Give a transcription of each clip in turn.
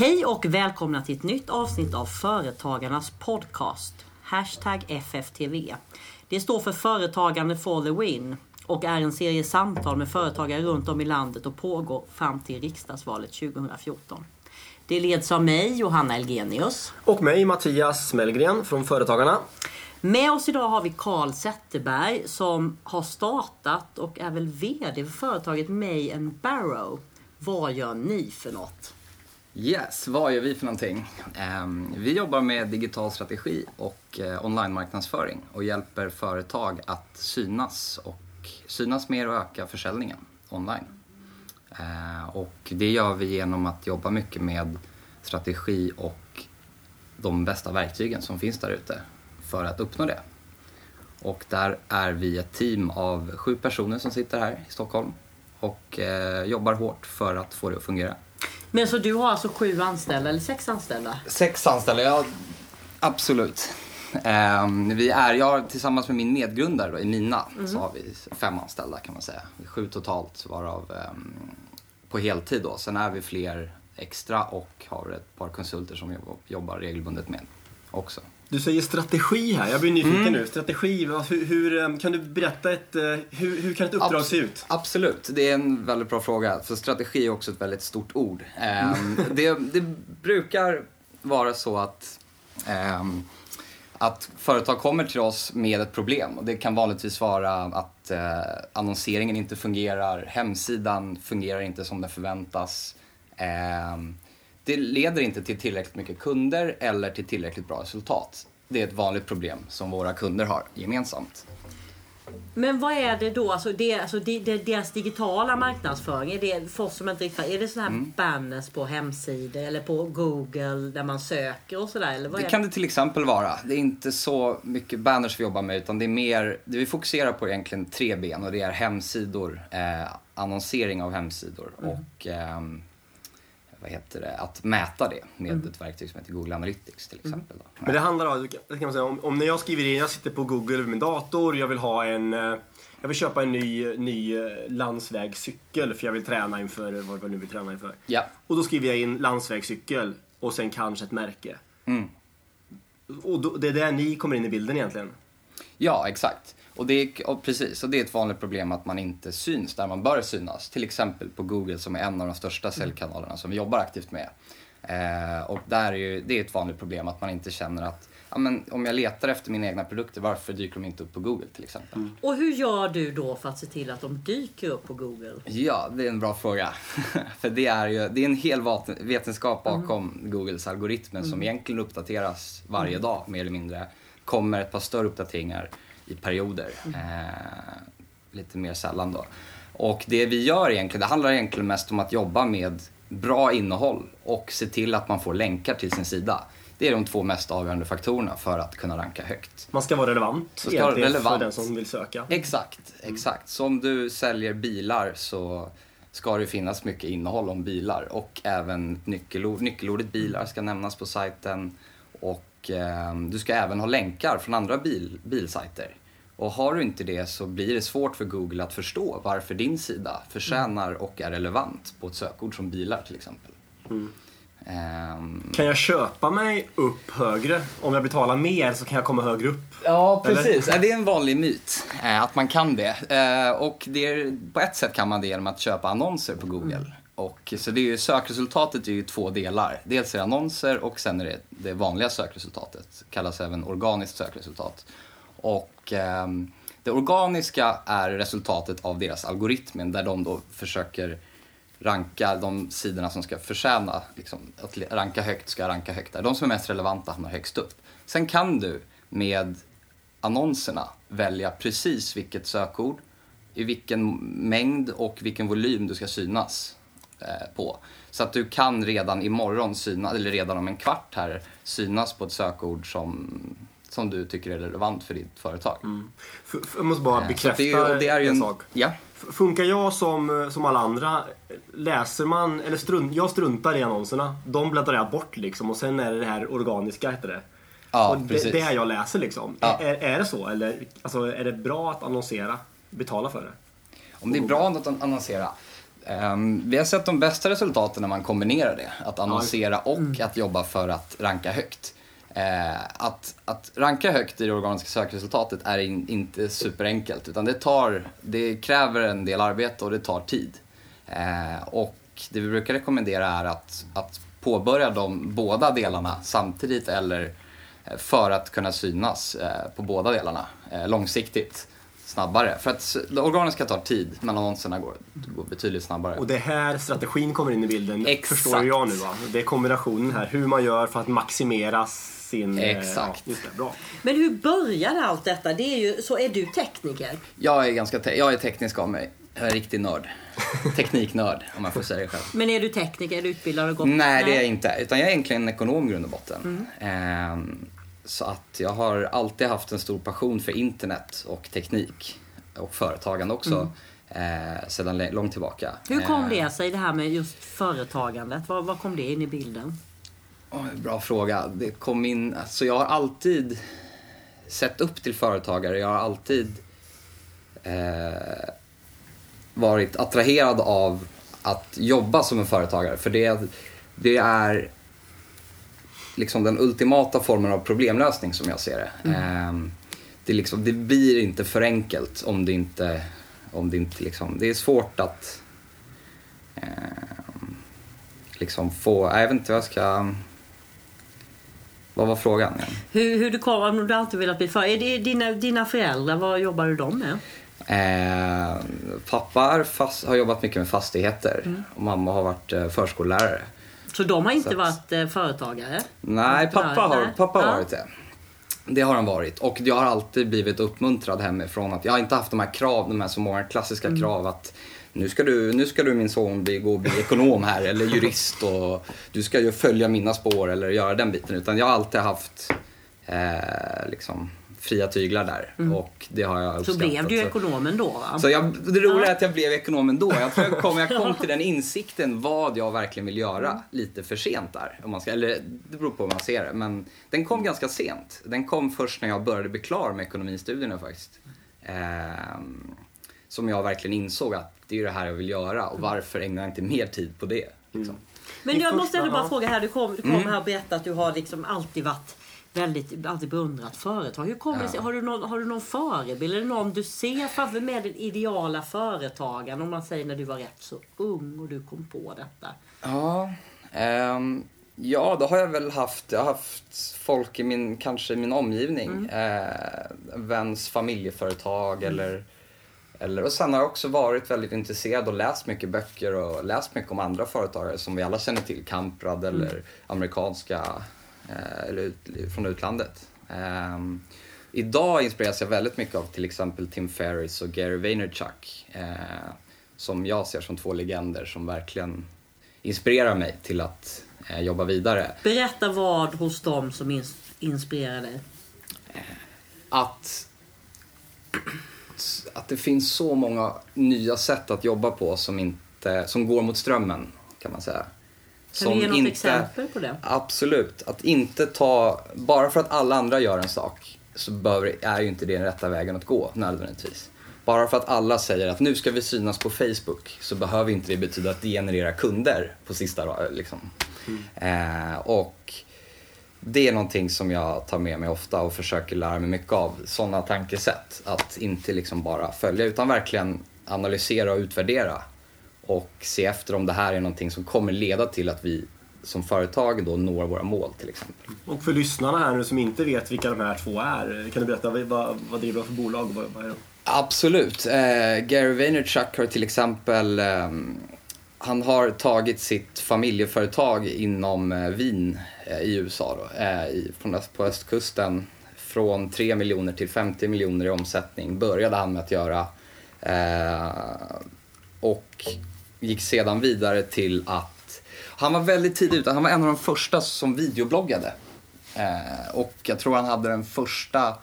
Hej och välkomna till ett nytt avsnitt av Företagarnas podcast. Hashtag FFTV. Det står för Företagande for the win och är en serie samtal med företagare runt om i landet och pågår fram till riksdagsvalet 2014. Det leds av mig, Johanna Elgenius. Och mig, Mattias Mellgren från Företagarna. Med oss idag har vi Carl Zetterberg som har startat och är väl VD för företaget May and Barrow. Vad gör ni för något? Yes, vad gör vi för någonting? Ehm, vi jobbar med digital strategi och eh, online-marknadsföring och hjälper företag att synas och synas mer och öka försäljningen online. Ehm, och det gör vi genom att jobba mycket med strategi och de bästa verktygen som finns där ute för att uppnå det. Och där är vi ett team av sju personer som sitter här i Stockholm och eh, jobbar hårt för att få det att fungera. Men så du har alltså sju anställda eller sex anställda? Sex anställda, ja absolut. Um, vi är, jag tillsammans med min medgrundare då, Emina mm. så har vi fem anställda kan man säga. Sju totalt varav um, på heltid då. Sen är vi fler extra och har ett par konsulter som jag jobbar regelbundet med också. Du säger strategi här, jag blir nyfiken mm. nu. Strategi, hur, hur, ehm, kan du berätta ett, eh, hur, hur kan ett uppdrag Abs se ut? Absolut, det är en väldigt bra fråga. För strategi är också ett väldigt stort ord. Um, det, det, brukar vara så att um, att företag kommer till oss med ett problem och det kan vanligtvis vara att eh, annonseringen inte fungerar, hemsidan fungerar inte som den förväntas. Eh, det leder inte till tillräckligt mycket kunder eller till tillräckligt bra resultat. Det är ett vanligt problem som våra kunder har gemensamt. Men vad är det då? Alltså det, alltså det, det, deras digitala marknadsföring, är det för oss som inte riktigt Är det sådana här mm. banners på hemsidor eller på Google där man söker och sådär? det kan det till exempel vara. Det är inte så mycket banners vi jobbar med utan det är mer, det vi fokuserar på är egentligen tre ben och det är hemsidor, eh, annonsering av hemsidor mm. och eh, vad heter det, att mäta det med mm. ett verktyg som heter Google Analytics till mm. exempel. Mm. Men det handlar om, kan man säga, om, om, när jag skriver in, jag sitter på Google över min dator, jag vill ha en eh, jag vill köpa en ny, ny eh, landsvägscykel för jag vill träna inför vad jag nu vill träna inför. Ja. Och då skriver jag in landsvägscykel och sen kanske ett märke. Mm. Och då, det är där ni kommer in i bilden egentligen? Ja, exakt. Och det är, och precis, och det är ett vanligt problem att man inte syns där man bör synas. Till exempel på Google som är en av de största säljkanalerna som vi jobbar aktivt med. Eh, och där är ju, det är ett vanligt problem att man inte känner att ja, men om jag letar efter mina egna produkter, varför dyker de inte upp på Google till exempel? Mm. Och hur gör du då för att se till att de dyker upp på Google? Ja, det är en bra fråga. för det är ju det är en hel vetenskap mm. bakom mm. Googles algoritmer mm. som egentligen uppdateras varje mm. dag mer eller mindre. Kommer ett par större uppdateringar i perioder. Eh, lite mer sällan då. Och det vi gör egentligen, det handlar egentligen mest om att jobba med bra innehåll och se till att man får länkar till sin sida. Det är de två mest avgörande faktorerna för att kunna ranka högt. Man ska vara relevant, ska vara relevant. för den som vill söka. Exakt, exakt. Så om du säljer bilar så ska det finnas mycket innehåll om bilar och även nyckelord, nyckelordet bilar ska nämnas på sajten och eh, du ska även ha länkar från andra bil, bilsajter. Och har du inte det så blir det svårt för Google att förstå varför din sida förtjänar och är relevant på ett sökord som bilar till exempel. Mm. Um... Kan jag köpa mig upp högre? Om jag betalar mer så kan jag komma högre upp? Ja, precis. Eller? Det är en vanlig myt eh, att man kan det. Eh, och det är, på ett sätt kan man det genom att köpa annonser på Google. Mm. Och, så det är ju, sökresultatet är ju två delar. Dels är det annonser och sen är det det vanliga sökresultatet. Det kallas även organiskt sökresultat. Och eh, det organiska är resultatet av deras algoritmen där de då försöker ranka de sidorna som ska förtjäna, liksom, att ranka högt ska ranka högt där. De som är mest relevanta hamnar högst upp. Sen kan du med annonserna välja precis vilket sökord, i vilken mängd och vilken volym du ska synas eh, på. Så att du kan redan imorgon syna, eller redan om en kvart här, synas på ett sökord som som du tycker är relevant för ditt företag. Mm. Jag måste bara eh, bekräfta det, det är en, en, sak. Ja. Funkar jag som, som alla andra, läser man, eller strunt, jag struntar i annonserna. De bläddrar jag bort liksom och sen är det det här organiska heter det. Ja, och det, det är jag läser liksom. Ja. Är, är det så? Eller alltså, är det bra att annonsera? Betala för det? Om det är bra att annonsera? Ehm, vi har sett de bästa resultaten när man kombinerar det. Att annonsera och att jobba för att ranka högt. Eh, att, att ranka högt i det organiska sökresultatet är in, inte superenkelt utan det, tar, det kräver en del arbete och det tar tid. Eh, och det vi brukar rekommendera är att, att påbörja de båda delarna samtidigt eller eh, för att kunna synas eh, på båda delarna eh, långsiktigt snabbare. För att det organiska tar tid men annonserna går, går betydligt snabbare. Och det är här strategin kommer in i bilden, Exakt. förstår jag nu. Va? Det är kombinationen här, hur man gör för att maximera sin... eh, Exakt. Ja, det, bra. Men hur började allt detta? Det är ju, så är du tekniker? Jag är ganska te- jag är teknisk av mig. Jag är en riktig nörd. Tekniknörd, om man får säga det själv. Men är du tekniker? Är du utbildad och gått? Nej, det är jag inte. Utan jag är egentligen en ekonom i grund och botten. Ehm, så att jag har alltid haft en stor passion för internet och teknik. Och företagande också. Eh, sedan långt tillbaka. Hur kom det sig det här med just företagandet? Var, var kom det in i bilden? Oj, bra fråga. Det kom in, alltså jag har alltid sett upp till företagare. Jag har alltid eh, varit attraherad av att jobba som en företagare. För det, det är liksom den ultimata formen av problemlösning som jag ser det. Eh, det, liksom, det blir inte för enkelt om det inte, om det inte liksom, det är svårt att eh, liksom få, jag vet inte vad jag ska vad var frågan? igen? Hur, hur du kom, om du alltid velat bli för Är det dina, dina föräldrar, vad jobbar du de med? Eh, pappa fast, har jobbat mycket med fastigheter och mamma har varit eh, förskollärare. Så de har inte att- varit eh, företagare? Nej, pappa har, pappa har Ja. varit det. Det har han varit. Och jag har alltid blivit uppmuntrad hemifrån. Att jag har inte haft de här krav, de här så många klassiska Mm. krav att nu ska, du, nu ska du min son bli, gå och bli ekonom här eller jurist och du ska ju följa mina spår eller göra den biten. Utan jag har alltid haft eh, liksom, fria tyglar där och det har jag Mm. Så uppskattat. blev du ju Så- ekonom ändå va? så jag, det roliga är att jag blev ekonom ändå. Jag tror jag kom, jag kom till den insikten vad jag verkligen vill göra lite för sent där. Om man ska, eller det beror på hur man ser det. Men den kom ganska sent. Den kom först när jag började bli klar med ekonomistudierna faktiskt. Ehm, som jag verkligen insåg att det är det här jag vill göra och varför ägnar jag inte mer tid på det? Liksom. Men Din jag måste ändå bara ja. fråga här. Du kom, du kom Mm. här och berättade att du har liksom alltid varit väldigt, alltid beundrat företag. Hur kommer det sig? Har du, någon, har du någon förebild? Eller någon du ser framför med den ideala företagaren? Om man säger när du var rätt så ung och du kom på detta. Ja, ehm, ja, då har jag väl haft, jag har haft folk i min, kanske i min omgivning. Eh, en väns familjeföretag eller, eller, och sen har jag också varit väldigt intresserad och läst mycket böcker och läst mycket om andra företagare som vi alla känner till. Kamprad eller amerikanska, eh, eller ut, från utlandet. Ehm, idag inspireras jag väldigt mycket av till exempel Tim Ferriss och Gary Vaynerchuk. Eh, som jag ser som två legender som verkligen inspirerar mig till att eh, jobba vidare. Berätta vad hos dem som ins- inspirerar dig. Att, att det finns så många nya sätt att jobba på som, inte, som går mot strömmen, kan man säga. Kan du ge något exempel på det? Absolut. Att inte ta, bara för att alla andra gör en sak så behöver, är ju inte det den rätta vägen att gå nödvändigtvis. Bara för att alla säger att nu ska vi synas på Facebook så behöver inte det betyda att det genererar kunder på sista ra- liksom. Eh, och det är någonting som jag tar med mig ofta och försöker lära mig mycket av. Sådana tankesätt. Att inte liksom bara följa utan verkligen analysera och utvärdera. Och se efter om det här är någonting som kommer leda till att vi som företag då når våra mål till exempel. Och för lyssnarna här nu som inte vet vilka de här två är, kan du berätta vad, vad, driver de för bolag? Vad, vad är de? Absolut. Eh, Gary Vaynerchuk har till exempel ehm, han har tagit sitt familjeföretag inom eh, vin eh, i USA då, eh, i, på östkusten. Från 3 miljoner till 50 miljoner i omsättning började han med att göra. Och gick sedan vidare till att... Han var väldigt tidigt ute. Han var en av de första som videobloggade. Och jag tror han hade den första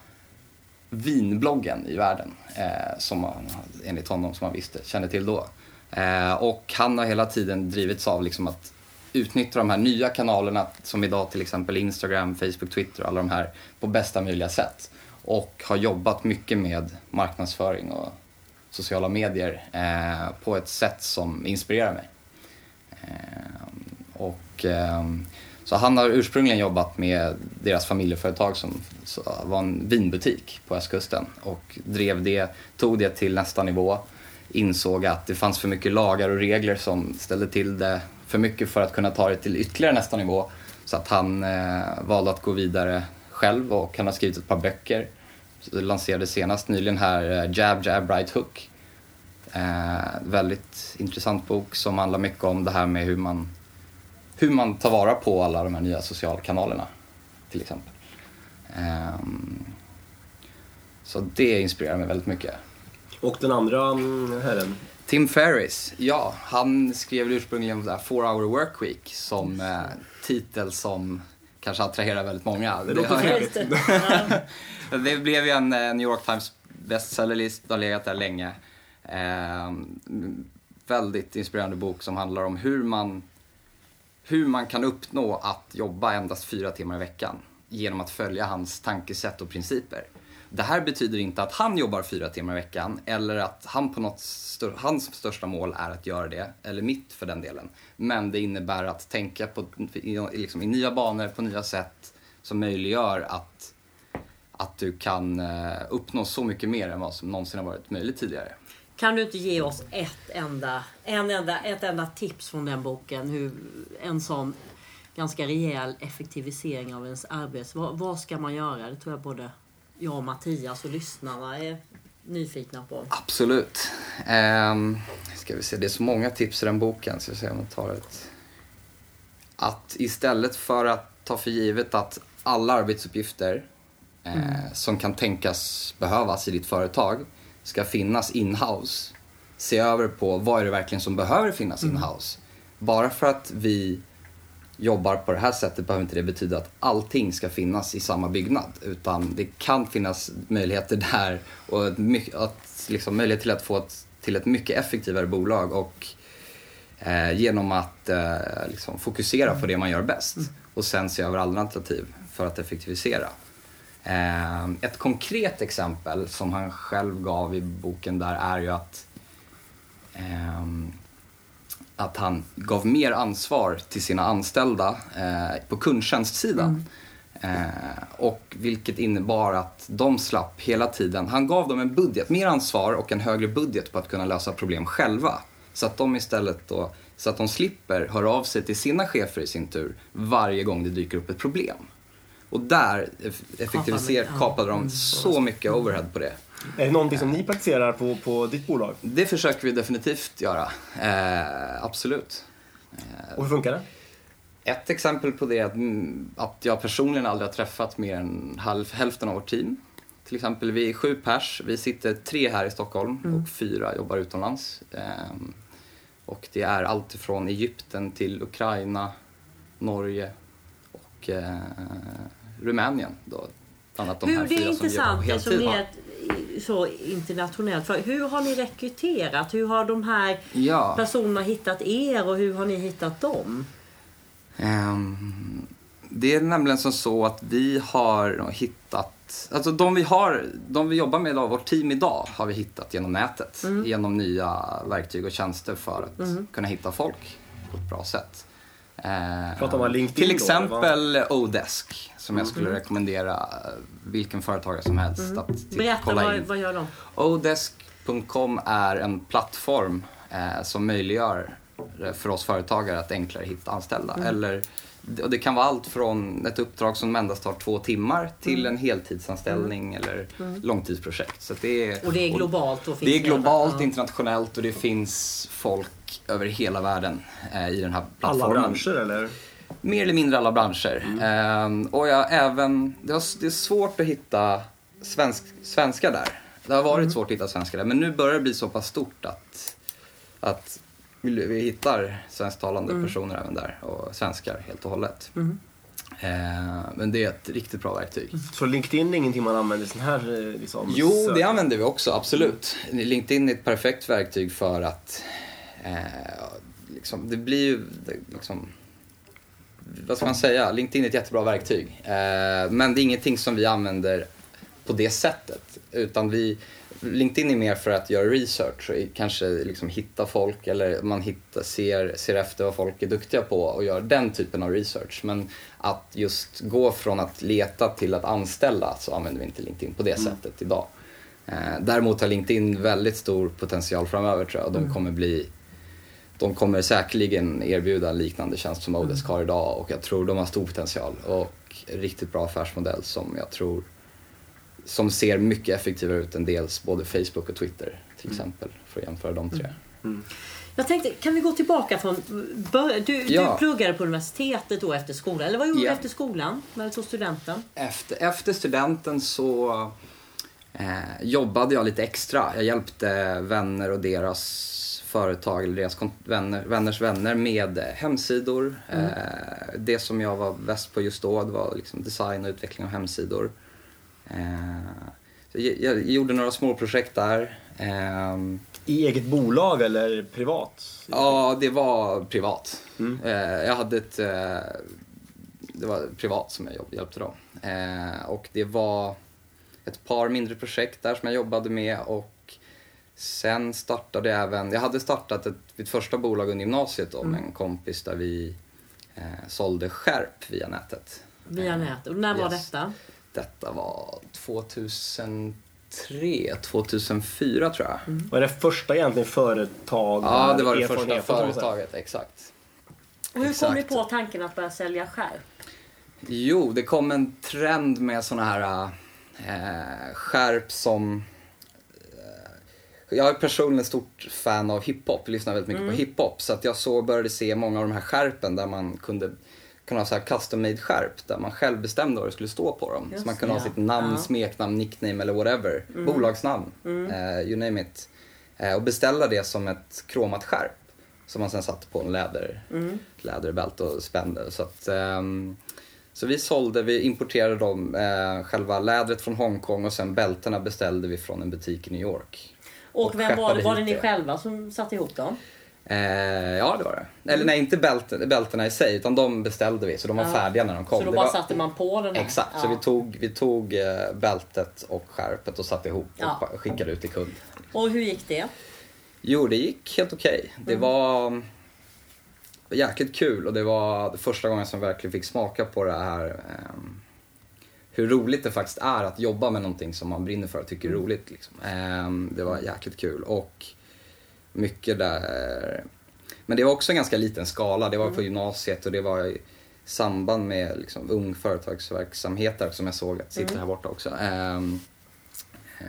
vinbloggen i världen. Eh, som man, enligt honom, som han visste, kände till då. Eh, och han har hela tiden drivits av liksom att utnyttja de här nya kanalerna som idag till exempel Instagram, Facebook, Twitter och alla de här på bästa möjliga sätt. Och har jobbat mycket med marknadsföring och sociala medier eh, på ett sätt som inspirerar mig. Eh, och, eh, så han har ursprungligen jobbat med deras familjeföretag som var en vinbutik på östkusten och drev det, tog det till nästa nivå. Insåg att det fanns för mycket lagar och regler som ställde till det för mycket för att kunna ta det till ytterligare nästa nivå. Så att han eh, valde att gå vidare själv och han har skrivit ett par böcker. Så lanserade senast nyligen här eh, Jab Jab Right Hook. Eh, väldigt intressant bok som handlar mycket om det här med hur man, hur man tar vara på alla de här nya socialkanalerna till exempel. Eh, så det inspirerar mig väldigt mycket. Och den andra mm, herren? Tim Ferris, ja, han skrev ursprungligen där Four Hour Work Week som eh, titel som kanske attraherar väldigt många. Det, det, det blev ju en New York Times bestsellerlist, har legat där länge. Eh, väldigt inspirerande bok som handlar om hur man, hur man kan uppnå att jobba endast fyra timmar i veckan genom att följa hans tankesätt och principer. Det här betyder inte att han jobbar fyra timmar i veckan eller att han på något stör, hans största mål är att göra det, eller mitt för den delen. Men det innebär att tänka på, liksom, i nya banor, på nya sätt som möjliggör att, att du kan eh, uppnå så mycket mer än vad som någonsin har varit möjligt tidigare. Kan du inte ge oss ett enda, en enda, ett enda tips från den boken? Hur en sån ganska rejäl effektivisering av ens arbete. Vad, vad ska man göra? Det tror jag både jag och Mattias och lyssnarna är nyfikna på. Absolut. Um, ska vi se, det är så många tips i den boken. Så jag ser om jag tar ett. Att istället för att ta för givet att alla arbetsuppgifter eh, mm. eh, som kan tänkas behövas i ditt företag ska finnas in-house. Se över på vad är det verkligen som behöver finnas mm. in-house. Bara för att vi jobbar på det här sättet behöver inte det betyda att allting ska finnas i samma byggnad. Utan det kan finnas möjligheter där och att, liksom, möjlighet till att få ett, till ett mycket effektivare bolag och eh, genom att eh, liksom, fokusera på det man gör bäst och sen se över alla alternativ för att effektivisera. Eh, ett konkret exempel som han själv gav i boken där är ju att eh, att han gav mer ansvar till sina anställda eh, på kundtjänstsidan. Mm. Eh, och vilket innebar att de slapp hela tiden, han gav dem en budget, mer ansvar och en högre budget på att kunna lösa problem själva. Så att de istället då, så att de slipper höra av sig till sina chefer i sin tur varje gång det dyker upp ett problem. Och där effektiviser, kapade de så mycket overhead på det. Är det någonting som ni praktiserar på, på ditt bolag? Det försöker vi definitivt göra. Eh, absolut. Och hur funkar det? Ett exempel på det är att, mm, att jag personligen aldrig har träffat mer än halv, hälften av vårt team. Till exempel, vi är sju pers. Vi sitter tre här i Stockholm mm. och fyra jobbar utomlands. Eh, och det är allt från Egypten till Ukraina, Norge och eh, Rumänien. Då, annat de Hur, här det är intressant eftersom ni är så internationellt. För hur har ni rekryterat? Hur har de här ja. personerna hittat er och hur har ni hittat dem? Um, det är nämligen som så att vi har hittat Alltså de vi, har, de vi jobbar med idag, vårt team idag, har vi hittat genom nätet. Mm. Genom nya verktyg och tjänster för att mm. kunna hitta folk på ett bra sätt. Pratar man LinkedIn Till exempel då, Odesk som jag skulle mm. rekommendera vilken företagare som helst mm. att Berätta, kolla vad, in. vad gör de? Odesk.com är en plattform eh, som möjliggör för oss företagare att enklare hitta anställda. Mm. Eller, och det kan vara allt från ett uppdrag som endast tar två timmar till mm. en heltidsanställning mm. eller mm. långtidsprojekt. Så det är, och det är globalt? Och det är globalt, internationellt och det finns folk över hela världen eh, i den här plattformen. Alla branscher eller? Mer eller mindre alla branscher. Mm. Ehm, och jag även, det, var, det är svårt att hitta svensk, svenskar där. Det har varit mm. svårt att hitta svenskar där, men nu börjar det bli så pass stort att, att vi hittar svensktalande mm. personer även där och svenskar helt och hållet. Mm. Eh, men det är ett riktigt bra verktyg. Så LinkedIn är ingenting man använder sån här eh, liksom, Jo, det använder vi också, absolut. LinkedIn är ett perfekt verktyg för att eh, liksom, det blir ju liksom, vad ska man säga, LinkedIn är ett jättebra verktyg. Eh, men det är ingenting som vi använder på det sättet. Utan vi, LinkedIn är mer för att göra research och kanske liksom hitta folk eller man hittar, ser, ser efter vad folk är duktiga på och gör den typen av research. Men att just gå från att leta till att anställa så använder vi inte LinkedIn på det sättet idag. Eh, däremot har LinkedIn väldigt stor potential framöver tror jag och de kommer bli de kommer säkerligen erbjuda en liknande tjänst som Odesk har idag och jag tror de har stor potential och riktigt bra affärsmodell som jag tror som ser mycket effektivare ut än dels både Facebook och Twitter till exempel för att jämföra de tre. Jag tänkte, kan vi gå tillbaka från... Du, Ja. du pluggade på universitetet då efter skolan. Eller vad gjorde Ja. du efter skolan? När du tog studenten? Efter, efter studenten så eh, jobbade jag lite extra. Jag hjälpte vänner och deras företag eller deras vänner, vänners vänner med hemsidor. Eh, det som jag var bäst på just då det var liksom design och utveckling av hemsidor. Eh, så jag, jag gjorde några små projekt där. Ehm, I eget bolag eller privat? Ja, det var privat. Mm. Eh, jag hade ett... Eh, det var privat som jag hjälpte dem. Eh, och det var ett par mindre projekt där som jag jobbade med och sen startade jag även... Jag hade startat ett, mitt första bolag under gymnasiet då, med en kompis där vi eh, sålde skärp via nätet. Via nätet. Och när var Yes. detta? Detta var 2003, 2004 tror jag. Var det första egentligen företag? Ja, det var det första företaget, exakt. Och hur kom ni Exakt. på tanken att börja sälja skärp? Jo, det kom en trend med såna här äh, skärp som... eh, jag är personligen stort fan av hiphop, lyssnar väldigt mycket Mm. på hiphop. Så att jag så började se många av de här skärpen där man kunde kunna ha så här custom made skärp där man själv bestämde vad det skulle stå på dem. Just så man kunde det, ha sitt namn. Mm. smeknamn, nickname eller whatever. Bolagsnamn, eh, you name it. Eh, och beställa det som ett kromat skärp. Som man sen satte på en läder, Mm. läderbälte och spände. Så, att, ehm, så vi sålde, vi importerade dem, eh, själva lädret från Hongkong och sen bältena beställde vi från en butik i New York. Och, Och vem var det? Var det ni själva som satte ihop dem? Eh, ja, det var det. Eller nej, inte bälten, bältena i sig, utan de beställde vi. Så de var Ja. färdiga när de kom. Så då bara var- satte man på den här? Exakt, så Ja. vi tog, vi tog eh, bältet och skärpet och satte ihop Ja. och skickade ut till kund. Och hur gick det? Jo, det gick helt okej. Det Mm. var jäkligt kul och det var första gången som jag verkligen fick smaka på det här ehm, hur roligt det faktiskt är att jobba med någonting som man brinner för och tycker är Mm. roligt. Liksom. Ehm, det var jäkligt kul och mycket där. Men det var också en ganska liten skala. Det var Mm. på gymnasiet och det var i samband med liksom, ung företagsverksamhet där som jag såg att sitter Mm. här borta också. Ehm, eh,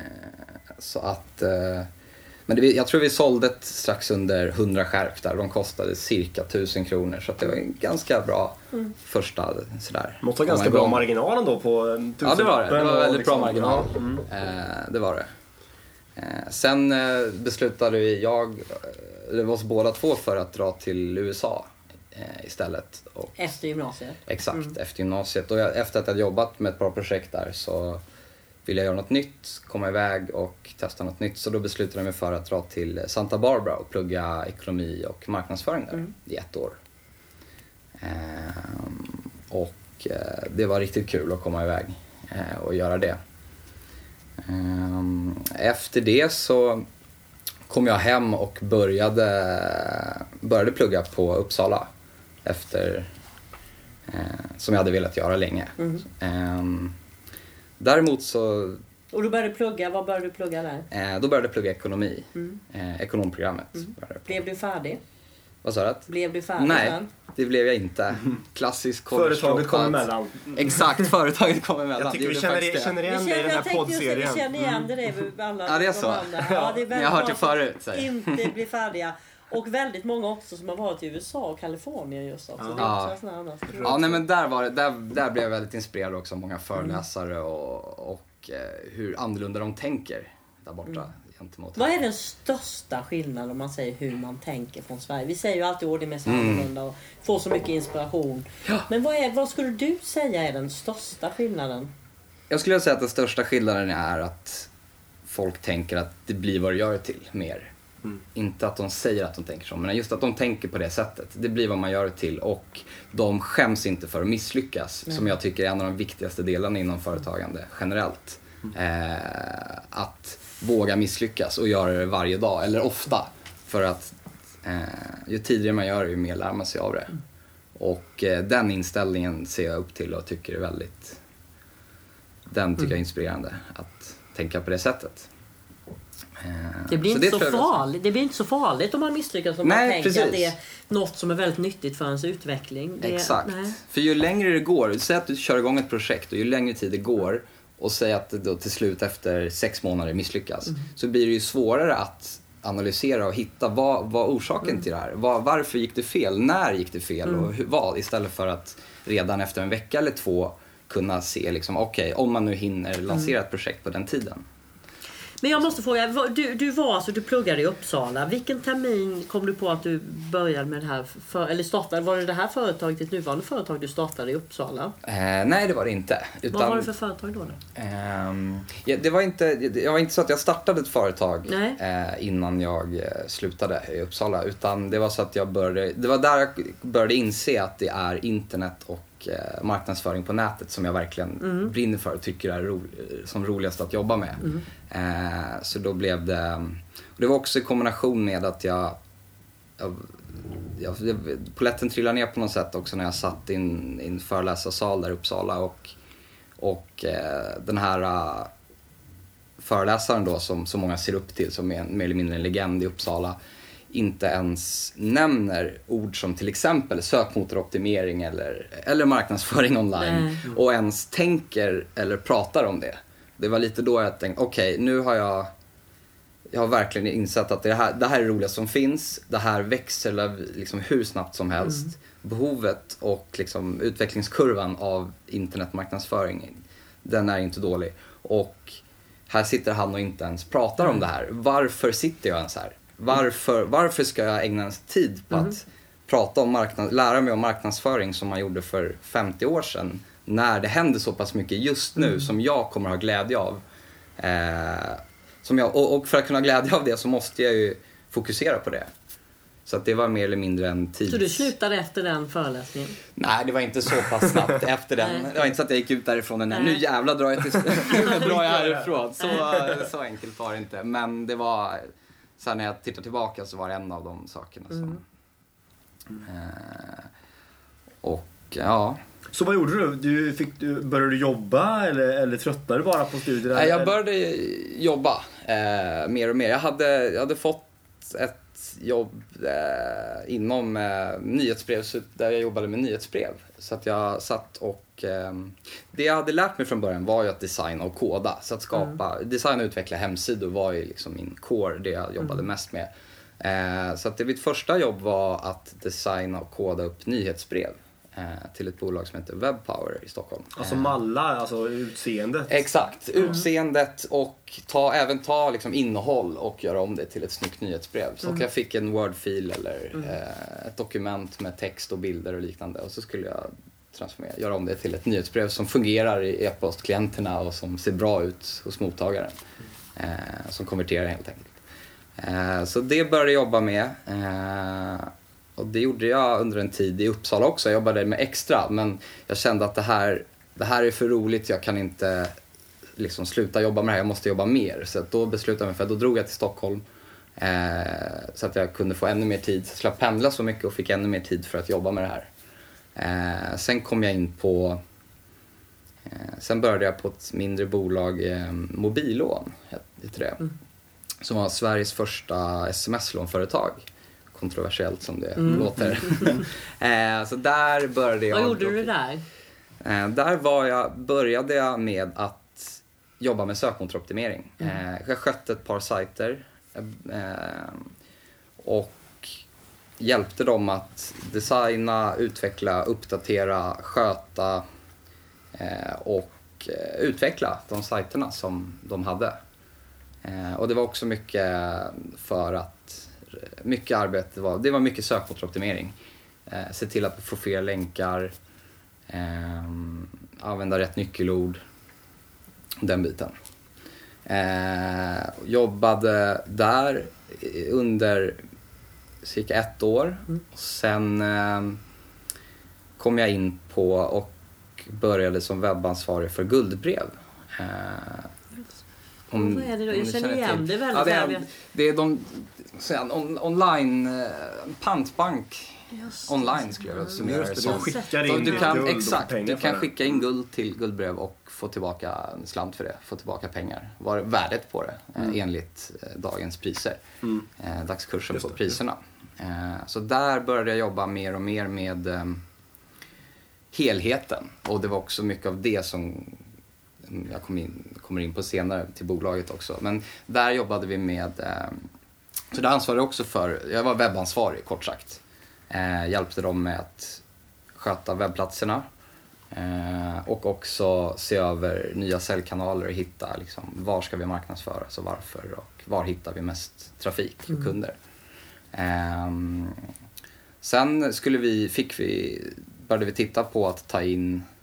så att eh, men det, jag tror vi sålde ett strax under 100 skärp där. De kostade cirka 1000 kronor. Så att det var en ganska bra Mm. första sådär. Måste ha ganska bra marginal ändå på en Ja, det var det. Det var väldigt bra liksom- marginal. Ja, mm. Eh, det var det. Eh, sen eh, beslutade vi, jag, eh, det var oss båda två för att dra till USA eh, istället. Och, Efter gymnasiet? exakt, efter gymnasiet. Och jag, efter att jag jobbat med ett bra projekt där så ville jag göra något nytt, komma iväg och testa något nytt. Så då beslutade jag mig för att dra till Santa Barbara och plugga ekonomi och marknadsföring där i ett år. Ehm, och eh, det var riktigt kul att komma iväg eh, och göra det. Ehm, efter det så kom jag hem och började, började plugga på Uppsala efter eh, som jag hade velat göra länge. Ehm, däremot så Och du började plugga, vad började du plugga där? eh, då började jag plugga ekonomi, eh, ekonomprogrammet. på. Blev du färdig? Vad sa du? Blev du färdig Nej, sen? det blev jag inte. Klassisk Företaget kom emellan. Exakt, företaget kom emellan. Jag tycker vi känner, det. känner igen dig i den jag här det, vi poddserien. känner igen det. det alla Ja, det är så. andra. Ja, det är Ni har hört det förut, säger. Inte blir färdiga. Och väldigt många också som har varit i USA och Kalifornien just också. Ja. också. Ja, nej, men där, var det, där, där blev jag väldigt inspirerad också av många föreläsare och, och eh, hur annorlunda de tänker där borta gentemot Vad är den största skillnaden om man säger hur man tänker från Sverige? Vi säger ju alltid att det är mest Mm. annorlunda och får så mycket inspiration. Men vad, är, vad skulle du säga är den största skillnaden? Jag skulle säga att den största skillnaden är att folk tänker att det blir vad du gör det till mer. Inte att de säger att de tänker så, men just att de tänker på det sättet. Det blir vad man gör det till och de skäms inte för att misslyckas, som jag tycker är en av de viktigaste delarna inom företagande generellt. Eh, att våga misslyckas och göra det varje dag, eller ofta. För att eh, ju tidigare man gör det, ju mer lär man sig av det. Och eh, den inställningen ser jag upp till och tycker är väldigt... Den tycker jag är inspirerande, att tänka på det sättet. Eh, Det blir, så inte så tror jag- farligt. det blir inte så farligt om man misslyckas om man Nej, tänker precis. att det är något som är väldigt nyttigt för ens utveckling. Det, Exakt. Nej. För ju längre det går, säg att du kör igång ett projekt och ju längre tid det går och säg att det då till slut efter sex månader misslyckas, Mm. så blir det ju svårare att analysera och hitta vad var orsaken Mm. till det här? Var, varför gick det fel? När gick det fel? Och hur, vad? Istället för att redan efter en vecka eller två kunna se liksom, okej, om man nu hinner lansera ett projekt på den tiden. Men jag måste fråga, du, du var alltså, du pluggade i Uppsala. Vilken termin kom du på att du började med det här? För, eller startade, var det det här företaget, ditt nuvarande företag, du startade i Uppsala? Eh, nej, det var det inte. Utan, Vad var det för företag då? då? Ja, det, var inte, det var inte så att jag startade ett företag eh, innan jag eh, slutade i Uppsala. Utan det var så att jag började, det var där jag började inse att det är internet och eh, marknadsföring på nätet som jag verkligen brinner för och tycker är ro, som roligast att jobba med. Eh, så då blev det, och det var också i kombination med att jag jag, jag, jag, polletten trillade ner på något sätt också när jag satt i en, i en föreläsarsal där i Uppsala och, och eh, den här föreläsaren då som så många ser upp till som är en, mer eller mindre en legend i Uppsala inte ens nämner ord som till exempel sökmotoroptimering eller, eller marknadsföring online Nej. och ens tänker eller pratar om det. Det var lite då jag tänkte, okej nu har jag jag har verkligen insett att det här, det här är det roligaste som finns. Det här växer liksom hur snabbt som helst. Behovet och liksom utvecklingskurvan av internetmarknadsföring, den är inte dålig. Och här sitter han och inte ens pratar om det här. Varför sitter jag ens här? Varför, varför ska jag ägna tid på att prata om marknad, lära mig om marknadsföring som man gjorde för 50 år sedan? När det händer så pass mycket just nu som jag kommer ha glädje av. Eh, som jag, och, och för att kunna ha glädje av det så måste jag ju fokusera på det. Så att det var mer eller mindre en tids... Så du slutade efter den föreläsningen? Nej, det var inte så pass snabbt efter den. Det var inte så att jag gick ut därifrån och nu jävlar drar jag, till, nu drar jag härifrån. Så, så enkelt var det inte. Men det var, sen när jag tittar tillbaka så var det en av de sakerna som... Eh, och ja, Så vad gjorde du? du, fick, du började du jobba eller, eller tröttnade du bara på studierna? Nej, jag började jobba eh, mer och mer. Jag hade, jag hade fått ett jobb eh, inom eh, nyhetsbrev, där jag jobbade med nyhetsbrev. Så att jag satt och... Eh, det jag hade lärt mig från början var ju att designa och koda. Så att skapa, designa och utveckla hemsidor var ju liksom min core, det jag jobbade mest med. Eh, så att det, mitt första jobb var att designa och koda upp nyhetsbrev till ett bolag som heter Webpower i Stockholm. Alltså Eh, mallar, alltså utseendet. Exakt, utseendet och ta, även ta liksom innehåll och göra om det till ett snyggt nyhetsbrev. Så att jag fick en Word-fil eller eh, ett dokument med text och bilder och liknande och så skulle jag transformera, göra om det till ett nyhetsbrev som fungerar i e-postklienterna och som ser bra ut hos mottagaren. Eh, som konverterar helt enkelt. Eh, så det började jag jobba med. Och det gjorde jag under en tid i Uppsala också. Jag jobbade med extra men jag kände att det här, det här är för roligt. Jag kan inte liksom sluta jobba med det här. Jag måste jobba mer. Så då beslutade jag mig för att då drog jag till Stockholm. Eh, så att jag kunde få ännu mer tid. Så jag pendla så mycket och fick ännu mer tid för att jobba med det här. Eh, sen kom jag in på eh, Sen började jag på ett mindre bolag, eh, Mobillån heter det. Som var Sveriges första sms-lånföretag. Kontroversiellt som det låter. eh, så där började jag. Vad gjorde du där? Eh, där var jag, började jag med att jobba med sökmotoroptimering. Eh, jag skötte ett par sajter eh, och hjälpte dem att designa, utveckla, uppdatera, sköta eh, och eh, utveckla de sajterna som de hade. Eh, och det var också mycket för att mycket arbete var, det var mycket sökmotoroptimering. Eh, se till att få fler länkar, Ehm, använda rätt nyckelord. Den biten. Eh, jobbade där under cirka ett år. Sen ehm, kom jag in på och började som webbansvarig för guldbrev. Eh, Om, Vad är det då? Jag känner igen det väldigt Ja, det, är, det är de, on, online, eh, pantbank online skulle jag vilja summera Just det som. skickar Så in du kan, guld exakt, du kan skicka in guld till guldbrev och få tillbaka en slant för det. Få tillbaka pengar. Vad är värdet på det eh, enligt eh, dagens priser. Eh, dagskursen Just på det, priserna. Eh, så där började jag jobba mer och mer med eh, helheten. Och det var också mycket av det som jag kom in, kommer in på senare till bolaget också. Men där jobbade vi med, eh, så där ansvarade också för, jag var webbansvarig kort sagt. Eh, hjälpte dem med att sköta webbplatserna eh, och också se över nya säljkanaler och hitta liksom, var ska vi marknadsföras och varför och var hittar vi mest trafik och kunder. Ehm, sen skulle vi, fick vi, började vi titta på att ta in Eh,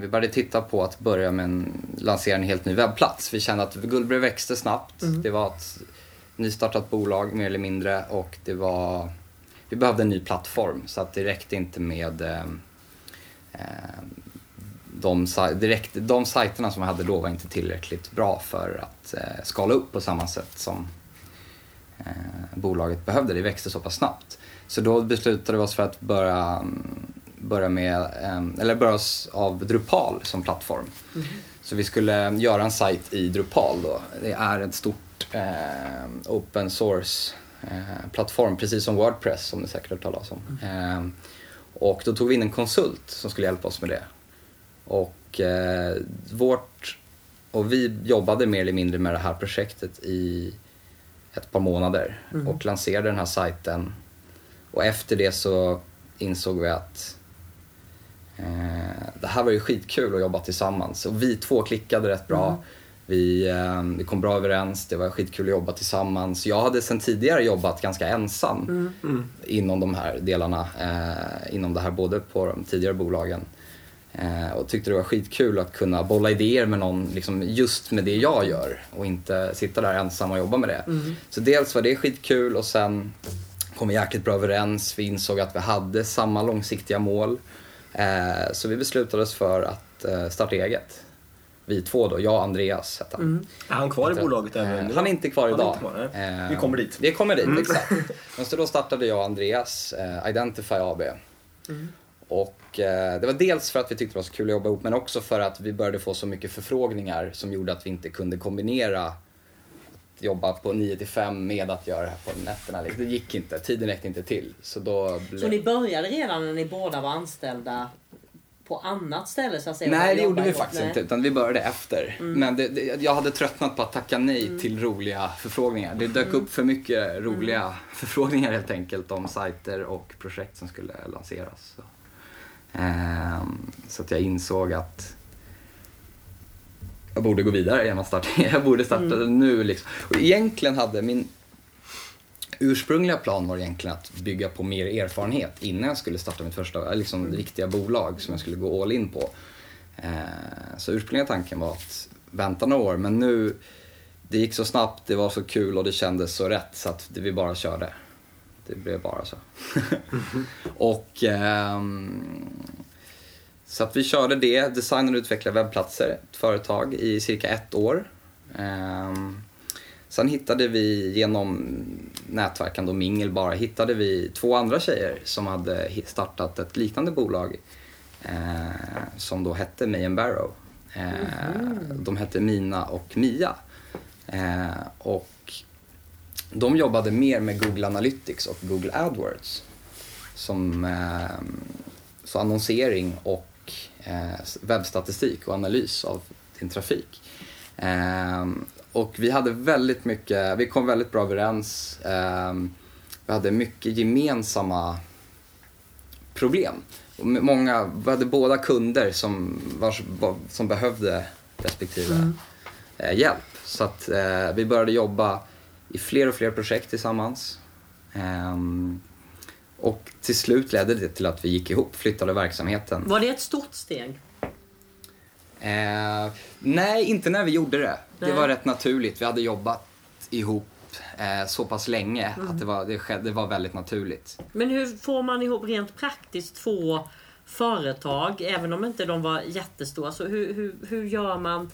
vi började titta på att börja med en, lansera en helt ny webbplats. Vi kände att Guldbrev växte snabbt. Det var ett nystartat bolag mer eller mindre och det var, vi behövde en ny plattform så att det räckte inte med eh, eh, de, direkt, de sajterna som vi hade då var inte tillräckligt bra för att eh, skala upp på samma sätt som eh, bolaget behövde. Det växte så pass snabbt. Så då beslutade vi oss för att börja, mm, börja med, eh, eller börja oss av Drupal som plattform. Så vi skulle göra en sajt i Drupal då. Det är ett stort eh, open source eh, plattform, precis som Wordpress som ni säkert har hört talas om. Eh, och då tog vi in en konsult som skulle hjälpa oss med det. Och vårt, och vi jobbade mer eller mindre med det här projektet i ett par månader och lanserade den här sajten. Och efter det så insåg vi att det här var ju skitkul att jobba tillsammans. Och vi två klickade rätt bra. Vi, eh, vi kom bra överens, det var skitkul att jobba tillsammans. Jag hade sedan tidigare jobbat ganska ensam inom de här delarna. Eh, inom det här både på de tidigare bolagen. Eh, och tyckte det var skitkul att kunna bolla idéer med någon liksom just med det jag gör och inte sitta där ensam och jobba med det. Så dels var det skitkul och sen kom vi jäkligt bra överens. Vi insåg att vi hade samma långsiktiga mål. Eh, så vi beslutade oss för att eh, starta eget. Vi två då, jag och Andreas hette han. Är han kvar i bolaget även Eh, nu? Han är inte kvar idag. inte kvar. Eh, Vi kommer dit. Vi kommer dit, exakt. Men så då startade jag och Andreas eh, Identify AB. Och eh, det var dels för att vi tyckte det var så kul att jobba ihop men också för att vi började få så mycket förfrågningar som gjorde att vi inte kunde kombinera jobba på 9 till 5 med att göra det här på nätterna. Det gick inte, tiden räckte inte till. Så då blev... Så ni började redan när ni båda var anställda på annat ställe så att säga? Nej, det gjorde vi faktiskt Nej. inte. Utan vi började efter. Men det, det, jag hade tröttnat på att tacka nej till roliga förfrågningar. Det dök upp för mycket roliga förfrågningar helt enkelt om sajter och projekt som skulle lanseras. Så, Ehm, så att jag insåg att jag borde gå vidare genom att starta. Jag borde starta nu liksom. Och egentligen hade min ursprungliga plan var egentligen att bygga på mer erfarenhet innan jag skulle starta mitt första liksom, riktiga bolag som jag skulle gå all in på. Eh, så ursprungliga tanken var att vänta några år men nu, det gick så snabbt, det var så kul och det kändes så rätt så att vi bara körde. Det blev bara så. och ehm, så att vi körde det, designade och utvecklade webbplatser, ett företag i cirka ett år. Um, Sen hittade vi genom nätverkande och mingel bara, hittade vi två andra tjejer som hade startat ett liknande bolag uh, som då hette May and Barrow. Eh, De hette Mina och Mia. Uh, och de jobbade mer med Google Analytics och Google AdWords. Som ehm, så annonsering och webbstatistik och analys av din trafik. Ehm, och vi hade väldigt mycket, vi kom väldigt bra överens. Ehm, vi hade mycket gemensamma problem. Många, vi hade båda kunder som, vars, som behövde respektive eh, hjälp. Så att eh, vi började jobba i fler och fler projekt tillsammans. Och till slut ledde det till att vi gick ihop, flyttade verksamheten. Var det ett stort steg? Eh, nej, inte när vi gjorde det. Det Nej. var rätt naturligt. Vi hade jobbat ihop eh, så pass länge att det var, det, skedde, det var väldigt naturligt. Men hur får man ihop rent praktiskt två företag, även om inte de var jättestora? Så hur, hur, hur gör man?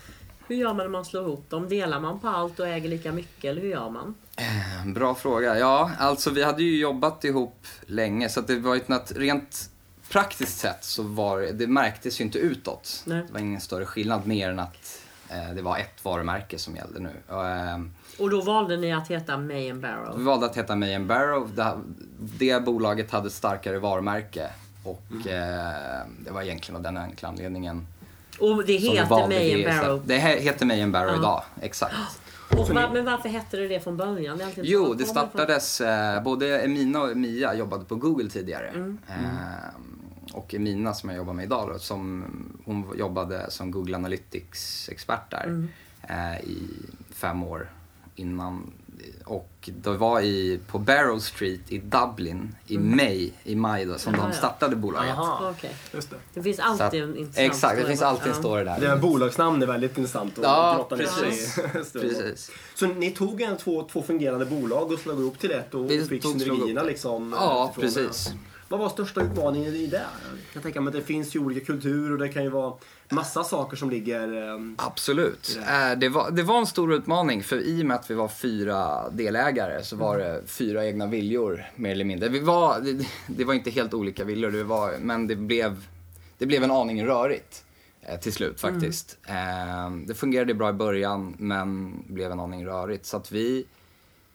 Hur gör man när man slår ihop dem? Delar man på allt och äger lika mycket eller hur gör man? Eh, Bra fråga. Ja, alltså vi hade ju jobbat ihop länge så att det var ju ett rent praktiskt sett så var det, märktes ju inte utåt. Nej. Det var ingen större skillnad mer än att eh, det var ett varumärke som gällde nu. Och, eh, Och då valde ni att heta May and Barrow. vi valde att heta May and Barrow. Det, det bolaget hade ett starkare varumärke och eh, det var egentligen av den enkla anledningen Och det heter May and. Barrow. Det he- heter May and Barrow idag, exakt. Och var, men varför hette det det från början? Det Jo, det startades, eh, både Emina och Mia jobbade på Google tidigare. Mm. Eh, och Emina som jag jobbar med idag då, som, hon jobbade som Google Analytics-expert där Mm. eh, i fem år innan. Och det var i, på Barrow Street i Dublin i maj, i maj då, som Mm. Ja, de ja. startade bolaget. Jaha, Okej. just det. Det finns Så att, alltid en intressant exakt, det finns alltid en story där. Det här bolagsnamn är väldigt intressant att Ja, i. Precis. Så ni tog en, två, två fungerande bolag och slog ihop till ett och Vi fick synergierna liksom? Ja, utifrån precis. Vad var största utmaningen i det? Jag kan tänka mig att det finns ju olika kulturer och det kan ju vara massa saker som ligger... ehm, Absolut. Ja. Eh, Det var, det var en stor utmaning för i och med att vi var fyra delägare så var det fyra egna viljor mer eller mindre. Vi var, det, det var inte helt olika viljor, det var, men det blev, det blev en aning rörigt eh, till slut faktiskt. Eh, Det fungerade bra i början men blev en aning rörigt. Så att vi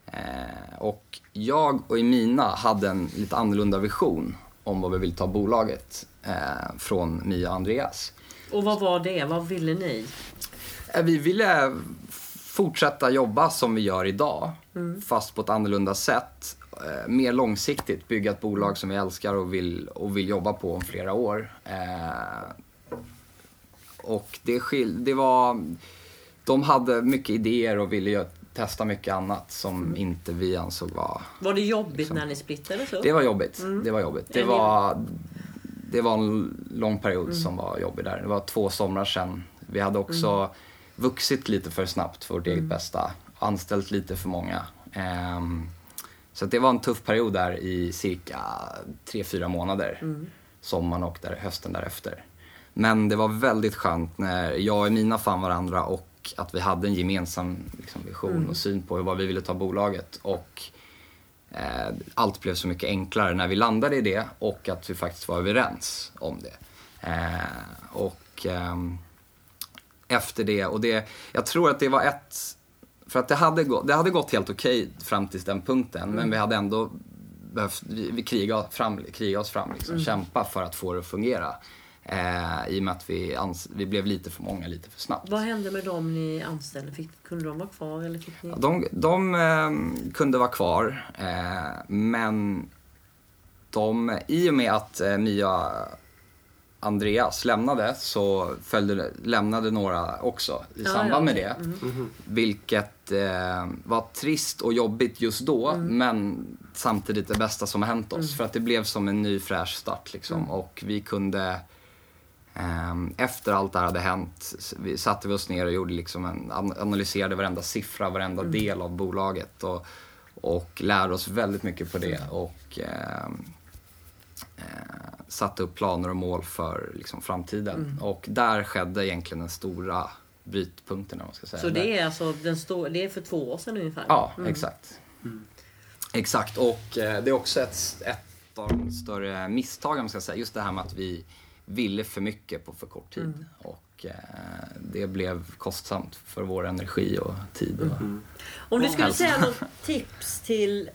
eh, och jag och Emina hade en lite annorlunda vision om vad vi vill ta bolaget eh, från Mia och Andreas. Och vad var det? Vad ville ni? Eh, Vi ville fortsätta jobba som vi gör idag, fast på ett annorlunda sätt. Eh, Mer långsiktigt, bygga ett bolag som vi älskar och vill, och vill jobba på om flera år. Eh, Och det, skil, det var... De hade mycket idéer och ville testa mycket annat som inte vi ansåg var... Var det jobbigt när ni splittrades upp? Det var jobbigt. Det var jobbigt. Det var, det var en lång period som var jobbig där. Det var två somrar sedan. Vi hade också vuxit lite för snabbt för vårt eget bästa. Anställt lite för många. Ehm, så det var en tuff period där i cirka tre fyra månader. Sommaren och där, hösten därefter. Men det var väldigt skönt när jag och Mina fann varandra och att vi hade en gemensam liksom, vision och syn på vad vi ville ta bolaget. Och allt blev så mycket enklare när vi landade i det och att vi faktiskt var överens om det. Eh, och ehm, efter det, och det, jag tror att det var ett, för att det hade, gått, det hade gått helt okej fram till den punkten men vi hade ändå behövt, vi, vi kriga, fram, kriga oss fram, liksom, kämpa för att få det att fungera. Eh, I och med att vi, ans, vi blev lite för många lite för snabbt. Vad hände med dem ni anställde? Fick, kunde de vara kvar eller fick ni... Ja, De, de eh, kunde vara kvar, eh, men de, i och med att eh, Mia Andreas lämnade så följde, lämnade några också i Ja, samband ja, med det. Vilket eh, var trist och jobbigt just då, Mm. men samtidigt det bästa som har hänt oss. För att det blev som en ny fräsch start liksom. Mm. Och vi kunde Efter allt det här hade hänt vi satte vi oss ner och gjorde liksom en, an- analyserade varenda siffra, varenda Mm. del av bolaget och, och lärde oss väldigt mycket på det. Och ehm, eh, satte upp planer och mål för liksom, framtiden. Mm. Och där skedde egentligen den stora brytpunkten, man ska säga. Så det är alltså den stor, det är för två år sedan ungefär? Ja, exakt. Exakt, och eh, det är också ett, ett av de större misstagen, man ska säga. Just det här med att vi ville för mycket på för kort tid. Och eh, det blev kostsamt för vår energi och tid. Och, Om du skulle hälsa. säga något tips till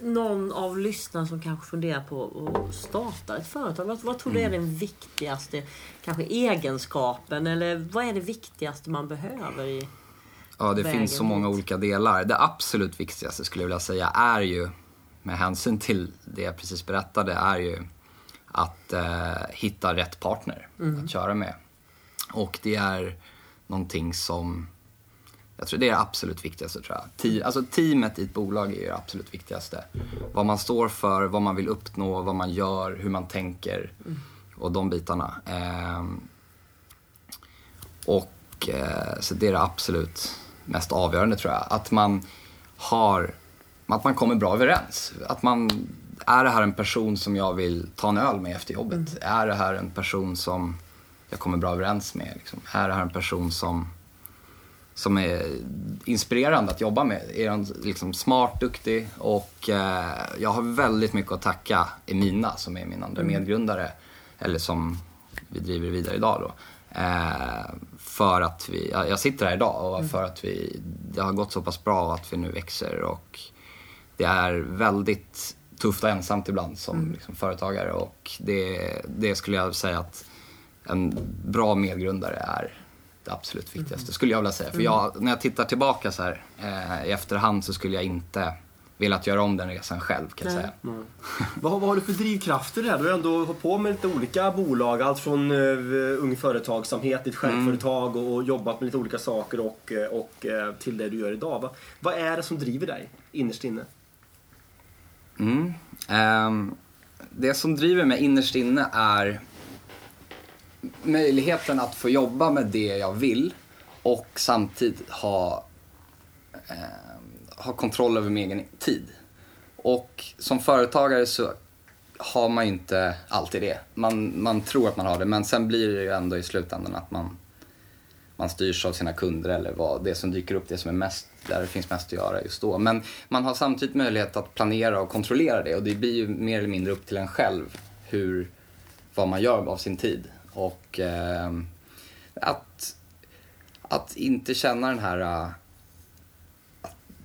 någon av lyssnarna som kanske funderar på att starta ett företag. Vad, vad tror du är Mm. den viktigaste kanske egenskapen eller vad är det viktigaste man behöver i Ja, det vägen finns så många dit. olika delar. Det absolut viktigaste skulle jag vilja säga är ju, med hänsyn till det jag precis berättade, är ju att eh, hitta rätt partner att köra med. Och det är någonting som, jag tror det är det absolut viktigaste tror jag. Te- alltså teamet i ett bolag är det absolut viktigaste. Vad man står för, vad man vill uppnå, vad man gör, hur man tänker och de bitarna. Ehm, och eh, så det är det absolut mest avgörande tror jag. Att man har, att man kommer bra överens. Att man, är det här en person som jag vill ta en öl med efter jobbet? Är det här en person som jag kommer bra överens med? Liksom? Är det här en person som som är inspirerande att jobba med. Är han liksom smart, duktig och eh, jag har väldigt mycket att tacka Emina som är min andra medgrundare, eller som vi driver vidare idag då. Eh, för att vi, ja, jag sitter här idag och för att vi, det har gått så pass bra att vi nu växer och det är väldigt tufft och ensamt ibland som liksom, företagare och det, det skulle jag säga att en bra medgrundare är det absolut viktigaste, skulle jag vilja säga. För jag, när jag tittar tillbaka så här eh, i efterhand så skulle jag inte velat göra om den resan själv kan jag Nej. säga. Vad, har- vad har du för drivkrafter där? Du har ändå hållit på med lite olika bolag. Allt från uh, ung företagsamhet, ditt självföretag och, och jobbat med lite olika saker och, och eh, till det du gör idag. Va, vad är det som driver dig innerst inne? Mm. Um, det som driver mig innerst inne är möjligheten att få jobba med det jag vill och samtidigt ha, ehm, ha kontroll över min egen tid. Och som företagare så har man ju inte alltid det. Man, man tror att man har det men sen blir det ju ändå i slutändan att man, man styrs av sina kunder eller vad det som dyker upp, det som är mest, där det finns mest att göra just då. Men man har samtidigt möjlighet att planera och kontrollera det och det blir ju mer eller mindre upp till en själv hur, vad man gör av sin tid. Och eh, att, att inte känna den här eh,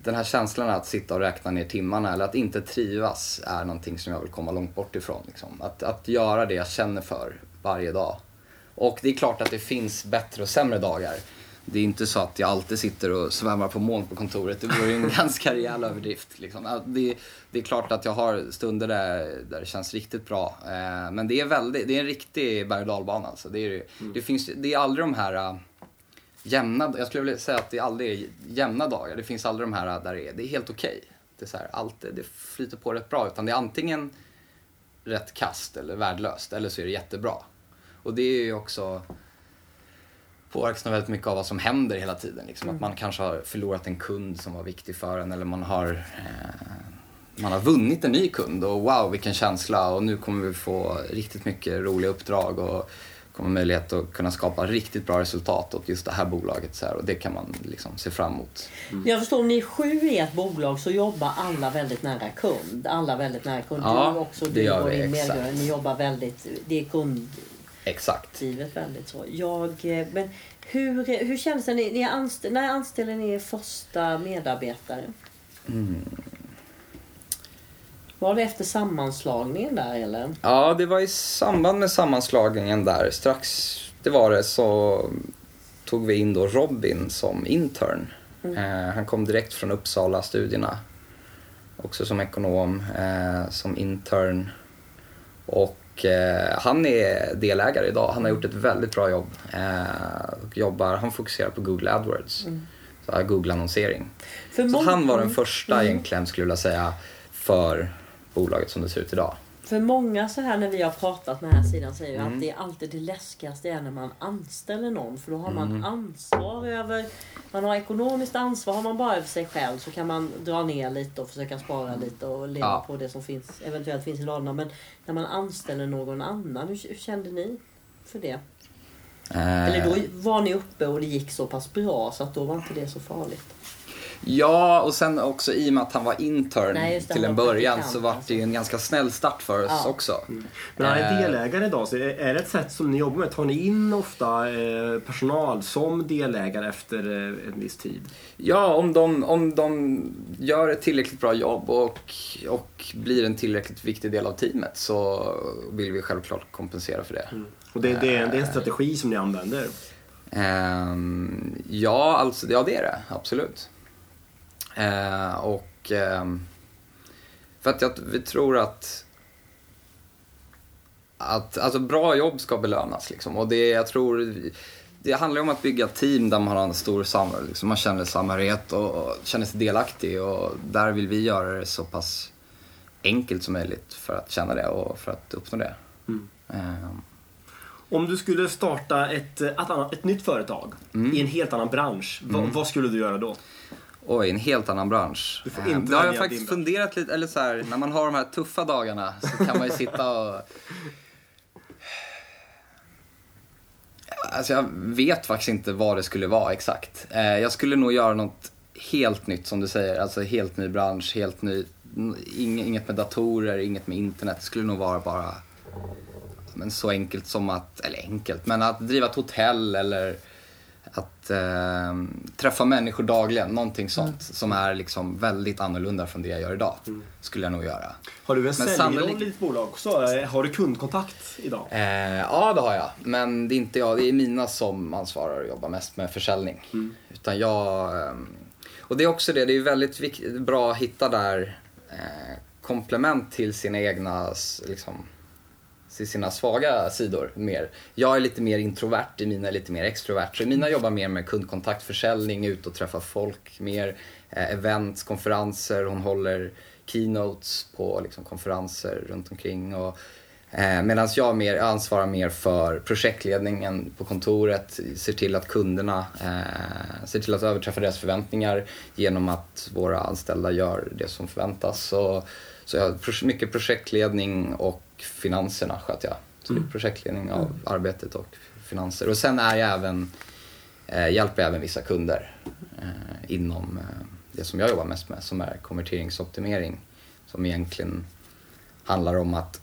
den här känslan att sitta och räkna ner timmarna eller att inte trivas är någonting som jag vill komma långt bort ifrån. Liksom. Att, att göra det jag känner för varje dag. Och det är klart att det finns bättre och sämre dagar. Det är inte så att jag alltid sitter och svävar på moln på kontoret. Det vore en ganska rejäl överdrift. Liksom. Det, det är klart att jag har stunder där, där det känns riktigt bra. Eh, men det är, väldigt, det är en riktig berg och dalbana. Alltså. Det, är, det, finns, det är aldrig de här eh, jämna, jag skulle vilja säga att det aldrig är jämna dagar. Det finns aldrig de här där det är, det är helt okej. Det är så här, allt, det flyter på rätt bra. Utan det är antingen rätt kast eller värdelöst eller så är det jättebra. Och det är ju också påverkas nog väldigt mycket av vad som händer hela tiden. Liksom. Att man kanske har förlorat en kund som var viktig för en eller man har, eh, man har vunnit en ny kund och wow vilken känsla och nu kommer vi få riktigt mycket roliga uppdrag och kommer möjlighet att kunna skapa riktigt bra resultat åt just det här bolaget. Så här, och det kan man liksom se fram emot. Jag förstår om ni är sju i ett bolag så jobbar alla väldigt nära kund. Alla väldigt nära kund. Ja, du också, det gör vi, exakt. medgrundare. Ni jobbar väldigt, det är Exakt. kunddrivet väldigt så. Jag, eh, men hur, hur känns det? Ni, ni anst- när anställer ni er första medarbetare? Mm. Var det efter sammanslagningen där eller? Ja, det var i samband med sammanslagningen där. Strax, det var det, så tog vi in då Robin som intern. Eh, han kom direkt från Uppsala-studierna. Också som ekonom, eh, som intern. Och eh, han är delägare idag. Han har gjort ett väldigt bra jobb. Eh, jobbar, han fokuserar på Google AdWords. Så här Google-annonsering. Så han var den första Mm. egentligen, skulle jag vilja säga, för bolaget som det ser ut idag. För många så här när vi har pratat med den här sidan säger Mm. att det är alltid det läskigaste är när man anställer någon. För då har Mm. man ansvar över, man har ekonomiskt ansvar. Har man bara över sig själv så kan man dra ner lite och försöka spara lite och leva Ja. på det som finns, eventuellt finns i ladorna. Men när man anställer någon annan, hur, hur kände ni för det? Eh, Eller då var ni uppe och det gick så pass bra så att då var inte det så farligt. Ja, och sen också i och med att han var intern Nej, till en början så var alltså. det ju en ganska snäll start för oss Ja. också. Men han är Eh, delägare idag, så är det ett sätt som ni jobbar med? Tar ni in ofta eh, personal som delägare efter eh, en viss tid? Ja, om de, om de gör ett tillräckligt bra jobb och, och blir en tillräckligt viktig del av teamet så vill vi självklart kompensera för det. Och det, det, är, det är en strategi som ni använder? Ehm, ja, alltså, ja, det är det. Absolut. Eh, och ehm, för att jag, vi tror att att alltså, bra jobb ska belönas. Liksom. Och det, jag tror, det handlar om att bygga team där man har en stor sam, liksom, man känner samhörighet och, och känner sig delaktig. Och där vill vi göra det så pass enkelt som möjligt för att känna det och för att uppnå det. Mm. Ehm, Om du skulle starta ett, ett, annat, ett nytt företag Mm. i en helt annan bransch, vad, vad skulle du göra då? Oj, en helt annan bransch. Du får Eh, inte det har jag faktiskt funderat lite, eller så här, när man har de här tuffa dagarna så kan man ju sitta och... Alltså jag vet faktiskt inte vad det skulle vara exakt. Eh, jag skulle nog göra något helt nytt som du säger. Alltså helt ny bransch, helt ny. Inget med datorer, inget med internet. Det skulle nog vara bara men så enkelt som att, eller enkelt, men att driva ett hotell eller att eh, träffa människor dagligen, någonting sånt mm. som är liksom väldigt annorlunda från det jag gör idag. Mm. Skulle jag nog göra. Har du en säljroll i ditt bolag också? Eh, har du kundkontakt idag? Eh, ja, det har jag. Men det är inte jag, det är Mina som ansvarar och jobbar mest med försäljning. Mm. Utan jag... Eh, och det är också det, det är väldigt bra att hitta där eh, komplement till sina egna liksom, sina svaga sidor mer. Jag är lite mer introvert, Emina är lite mer extrovert. Så Emina jobbar mer med kundkontakt, försäljning, ut och träffa folk mer. Eh, events, konferenser, hon håller keynotes på liksom, konferenser runt omkring. Och, eh, Medan jag mer, ansvarar mer för projektledningen på kontoret, ser till att kunderna, eh, ser till att överträffa deras förväntningar genom att våra anställda gör det som förväntas. Och, så jag mycket projektledning och finanserna sköter jag. Så mm. projektledning av mm. arbetet och finanser. Och sen är jag även, eh, hjälper jag även vissa kunder eh, inom eh, det som jag jobbar mest med som är konverteringsoptimering. Som egentligen handlar om att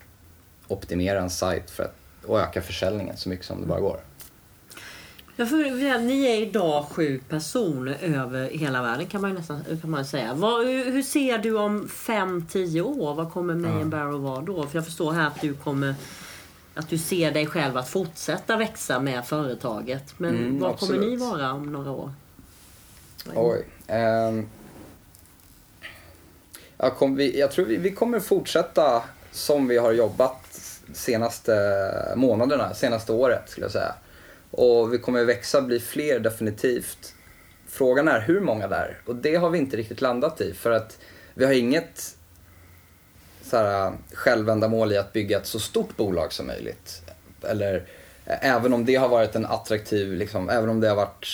optimera en sajt för att och öka försäljningen så mycket som det bara går. Jag får, ni är idag sju personer över hela världen kan man nästan kan man säga. Vad, hur ser du om fem, tio år? Vad kommer May and Barrow vara då? För jag förstår här att du kommer att du ser dig själv att fortsätta växa med företaget. Men mm, vad kommer ni vara om några år? Oj. Um, jag, kom, vi, jag tror vi, vi kommer fortsätta som vi har jobbat senaste månaderna, senaste året skulle jag säga. Och vi kommer växa, bli fler definitivt. Frågan är hur många där? Och det har vi inte riktigt landat i för att vi har inget så här, äh, självändamål i att bygga ett så stort bolag som möjligt. Eller äh, även om det har varit en attraktiv, liksom, även om det har varit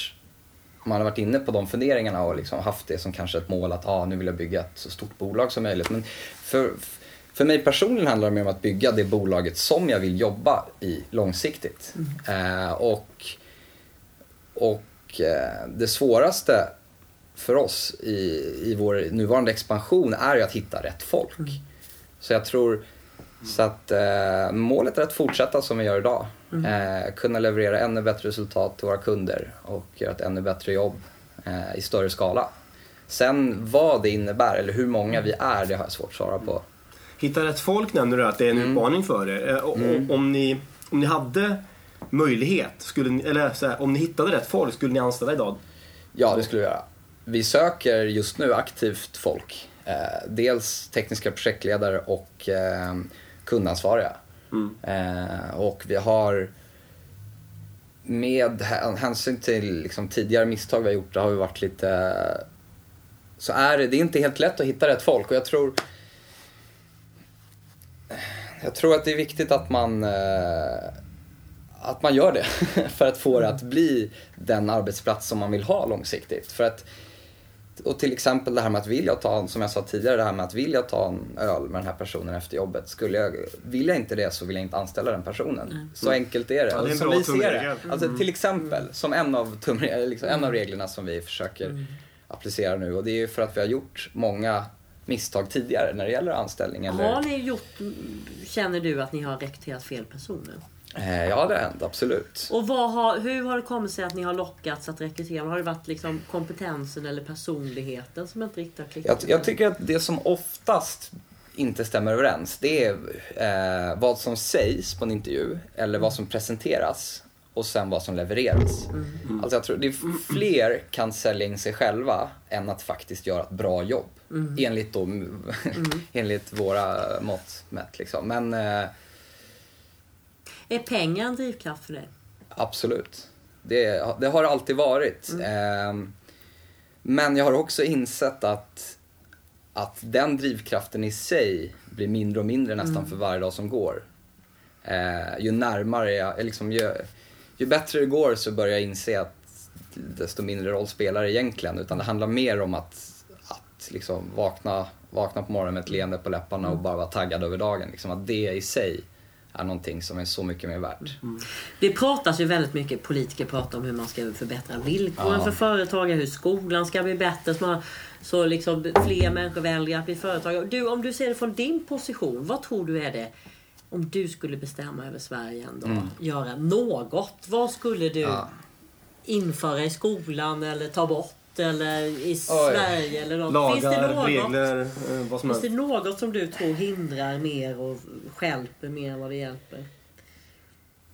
man har varit inne på de funderingarna och liksom haft det som kanske ett mål att ah, nu vill jag bygga ett så stort bolag som möjligt. Men för, för mig personligen handlar det mer om att bygga det bolaget som jag vill jobba i långsiktigt. Mm. Eh, och och eh, det svåraste för oss i, i vår nuvarande expansion är ju att hitta rätt folk. Mm. Så jag tror så att eh, målet är att fortsätta som vi gör idag. Mm. Eh, kunna leverera ännu bättre resultat till våra kunder och göra ett ännu bättre jobb eh, i större skala. Sen vad det innebär eller hur många vi är, det har jag svårt att svara på. Hitta rätt folk nämner du att det är en mm. utmaning för er. Eh, mm. Om, ni, om ni hade möjlighet, skulle ni, eller så här, om ni hittade rätt folk, skulle ni anställa idag? Ja, det skulle vi göra. Vi söker just nu aktivt folk. Eh, dels tekniska projektledare och eh, kundansvariga. Mm. Eh, och vi har med hänsyn till liksom, tidigare misstag vi har gjort, det har vi varit lite... Så är det, det är inte helt lätt att hitta rätt folk och jag tror jag tror att det är viktigt att man, eh, att man gör det för att få det att bli den arbetsplats som man vill ha långsiktigt. För att, och till exempel det här med att vilja ta, som jag sa tidigare, det här med att vilja ta en öl med den här personen efter jobbet. Skulle jag, vill jag inte det så vill jag inte anställa den personen. Mm. Så enkelt är det. Ja, det är som vi ser det. Alltså, till exempel, som en av, liksom, en av reglerna som vi försöker mm. applicera nu. Och det är ju för att vi har gjort många misstag tidigare när det gäller anställning? Eller... Har ni gjort, känner du att ni har rekryterat fel personer? Eh, ja, det har hänt. Absolut. Och har, hur har det kommit sig att ni har lockats att rekrytera? Har det varit liksom kompetensen eller personligheten som inte riktigt har klickat? Jag, jag tycker att det som oftast inte stämmer överens, det är eh, vad som sägs på en intervju eller vad som presenteras och sen vad som levereras. Mm. Alltså jag tror det är fler kan sälja in sig själva än att faktiskt göra ett bra jobb. Mm. Enligt, då, mm. enligt våra mått mätt. Liksom. Men, eh, är pengar en drivkraft för dig? Absolut. Det, det har det alltid varit. Eh, men jag har också insett att, att den drivkraften i sig blir mindre och mindre nästan mm. för varje dag som går. Eh, ju närmare jag, liksom, ju, ju bättre det går så börjar jag inse att desto mindre roll spelar det egentligen. Utan det handlar mer om att, att liksom vakna, vakna på morgonen med ett leende på läpparna och bara vara taggad över dagen. Liksom att det i sig är någonting som är så mycket mer värt. Det pratas ju väldigt mycket, politiker pratar om hur man ska förbättra villkoren Ja. för företagare, hur skolan ska bli bättre, så, man, så liksom fler människor väljer att bli företagare. Du, om du ser det från din position, vad tror du är det om du skulle bestämma över Sverige en dag, göra något, vad skulle du Mm. Ja. införa i skolan eller ta bort eller i Sverige eller något? Finns det Lagar, något? regler, eh, vad som Finns det något som du tror hindrar mer och stjälper mer än vad det hjälper?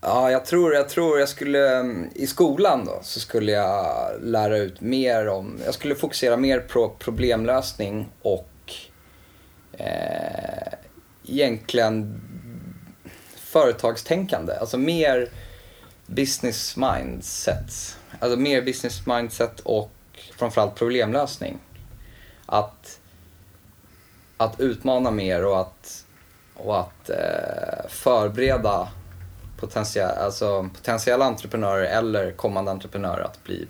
Ja, jag tror, jag tror jag skulle, i skolan då, så skulle jag lära ut mer om, jag skulle fokusera mer på problemlösning och eh, egentligen företagstänkande. Alltså mer business mindset. Alltså mer business mindset och framförallt problemlösning. Att, att utmana mer och att, och att eh, förbereda potentiella, alltså potentiella entreprenörer eller kommande entreprenörer att bli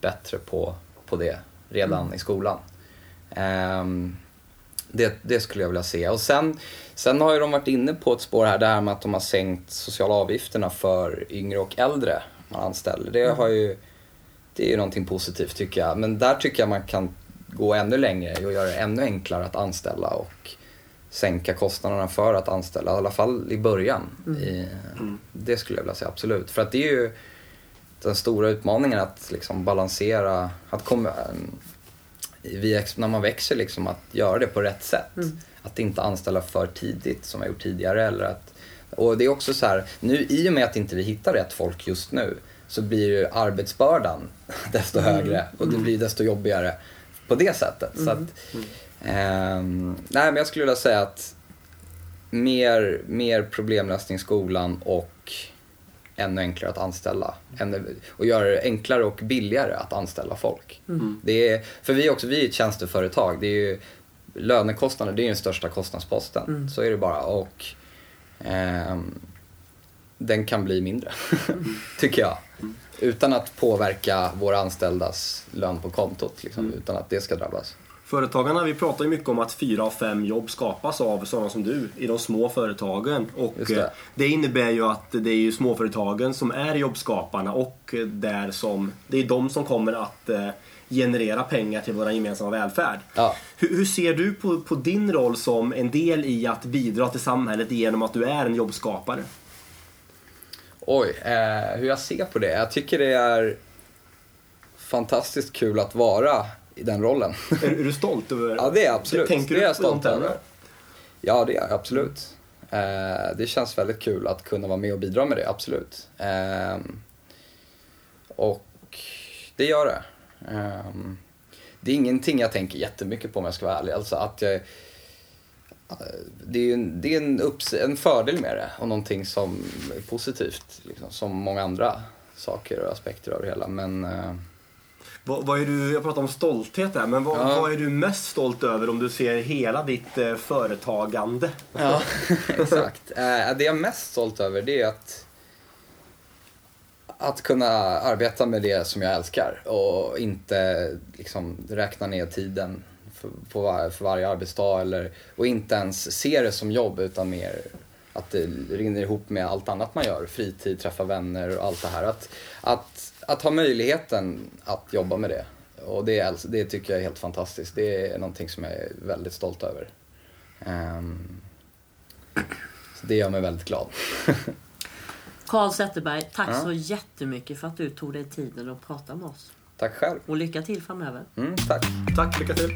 bättre på, på det redan i skolan. Ehm, det, det skulle jag vilja se. Och sen, sen har ju de varit inne på ett spår här, det här med att de har sänkt sociala avgifterna för yngre och äldre man anställer. Det, har ju, det är ju någonting positivt tycker jag. Men där tycker jag man kan gå ännu längre och göra det ännu enklare att anställa och sänka kostnaderna för att anställa, i alla fall i början. I, det skulle jag vilja säga, absolut. För att det är ju den stora utmaningen att liksom balansera, att komma, vi, när man växer, liksom, att göra det på rätt sätt. Att inte anställa för tidigt som jag gjort tidigare. Eller att, och det är också så här, nu i och med att inte vi hittar rätt folk just nu så blir ju arbetsbördan desto högre och det blir desto jobbigare på det sättet. Så att, ehm, nej, men jag skulle vilja säga att mer, mer problemlösning i skolan och ännu enklare att anställa. Ännu, och göra det enklare och billigare att anställa folk. Det är, för vi är också, vi är ett tjänsteföretag. Det är ju, lönekostnader det är den största kostnadsposten. Så är det bara. Och ehm, den kan bli mindre, tycker jag. Utan att påverka våra anställdas lön på kontot. Liksom, Utan att det ska drabbas. Företagarna, vi pratar ju mycket om att fyra av fem jobb skapas av sådana som du i de små företagen. Och det. det. det innebär ju att det är ju småföretagen som är jobbskaparna och där som, det är de som kommer att eh, generera pengar till vår gemensamma välfärd. Ja. Hur, hur ser du på, på din roll som en del i att bidra till samhället genom att du är en jobbskapare? Oj, eh, hur jag ser på det? Jag tycker det är fantastiskt kul att vara i den rollen. Är, är du stolt över Ja, det är absolut. Tänker det är jag stolt över. Ja, det är jag absolut. Eh, det känns väldigt kul att kunna vara med och bidra med det, absolut. Eh, och det gör det. Eh, det är ingenting jag tänker jättemycket på om jag ska vara ärlig. Alltså att jag, det är ju en, det är en, upps, en fördel med det och någonting som är positivt. Liksom, som många andra saker och aspekter av det hela. Men eh, Vad, vad är du, jag pratar om stolthet här, men vad, Ja. vad är du mest stolt över om du ser hela ditt eh, företagande? Ja, exakt. Eh, det jag är mest stolt över det är att att kunna arbeta med det som jag älskar och inte liksom räkna ner tiden för, på var, för varje arbetsdag eller, och inte ens se det som jobb utan mer att det rinner ihop med allt annat man gör. Fritid, träffa vänner och allt det här. Att, att, att ha möjligheten att jobba med det. Och det, är, det tycker jag är helt fantastiskt. Det är någonting som jag är väldigt stolt över. Ehm, så det gör mig väldigt glad. Karl Zetterberg, tack Ja. så jättemycket för att du tog dig tiden att prata med oss. Tack själv. Och lycka till framöver. Mm, tack. Tack, lycka till!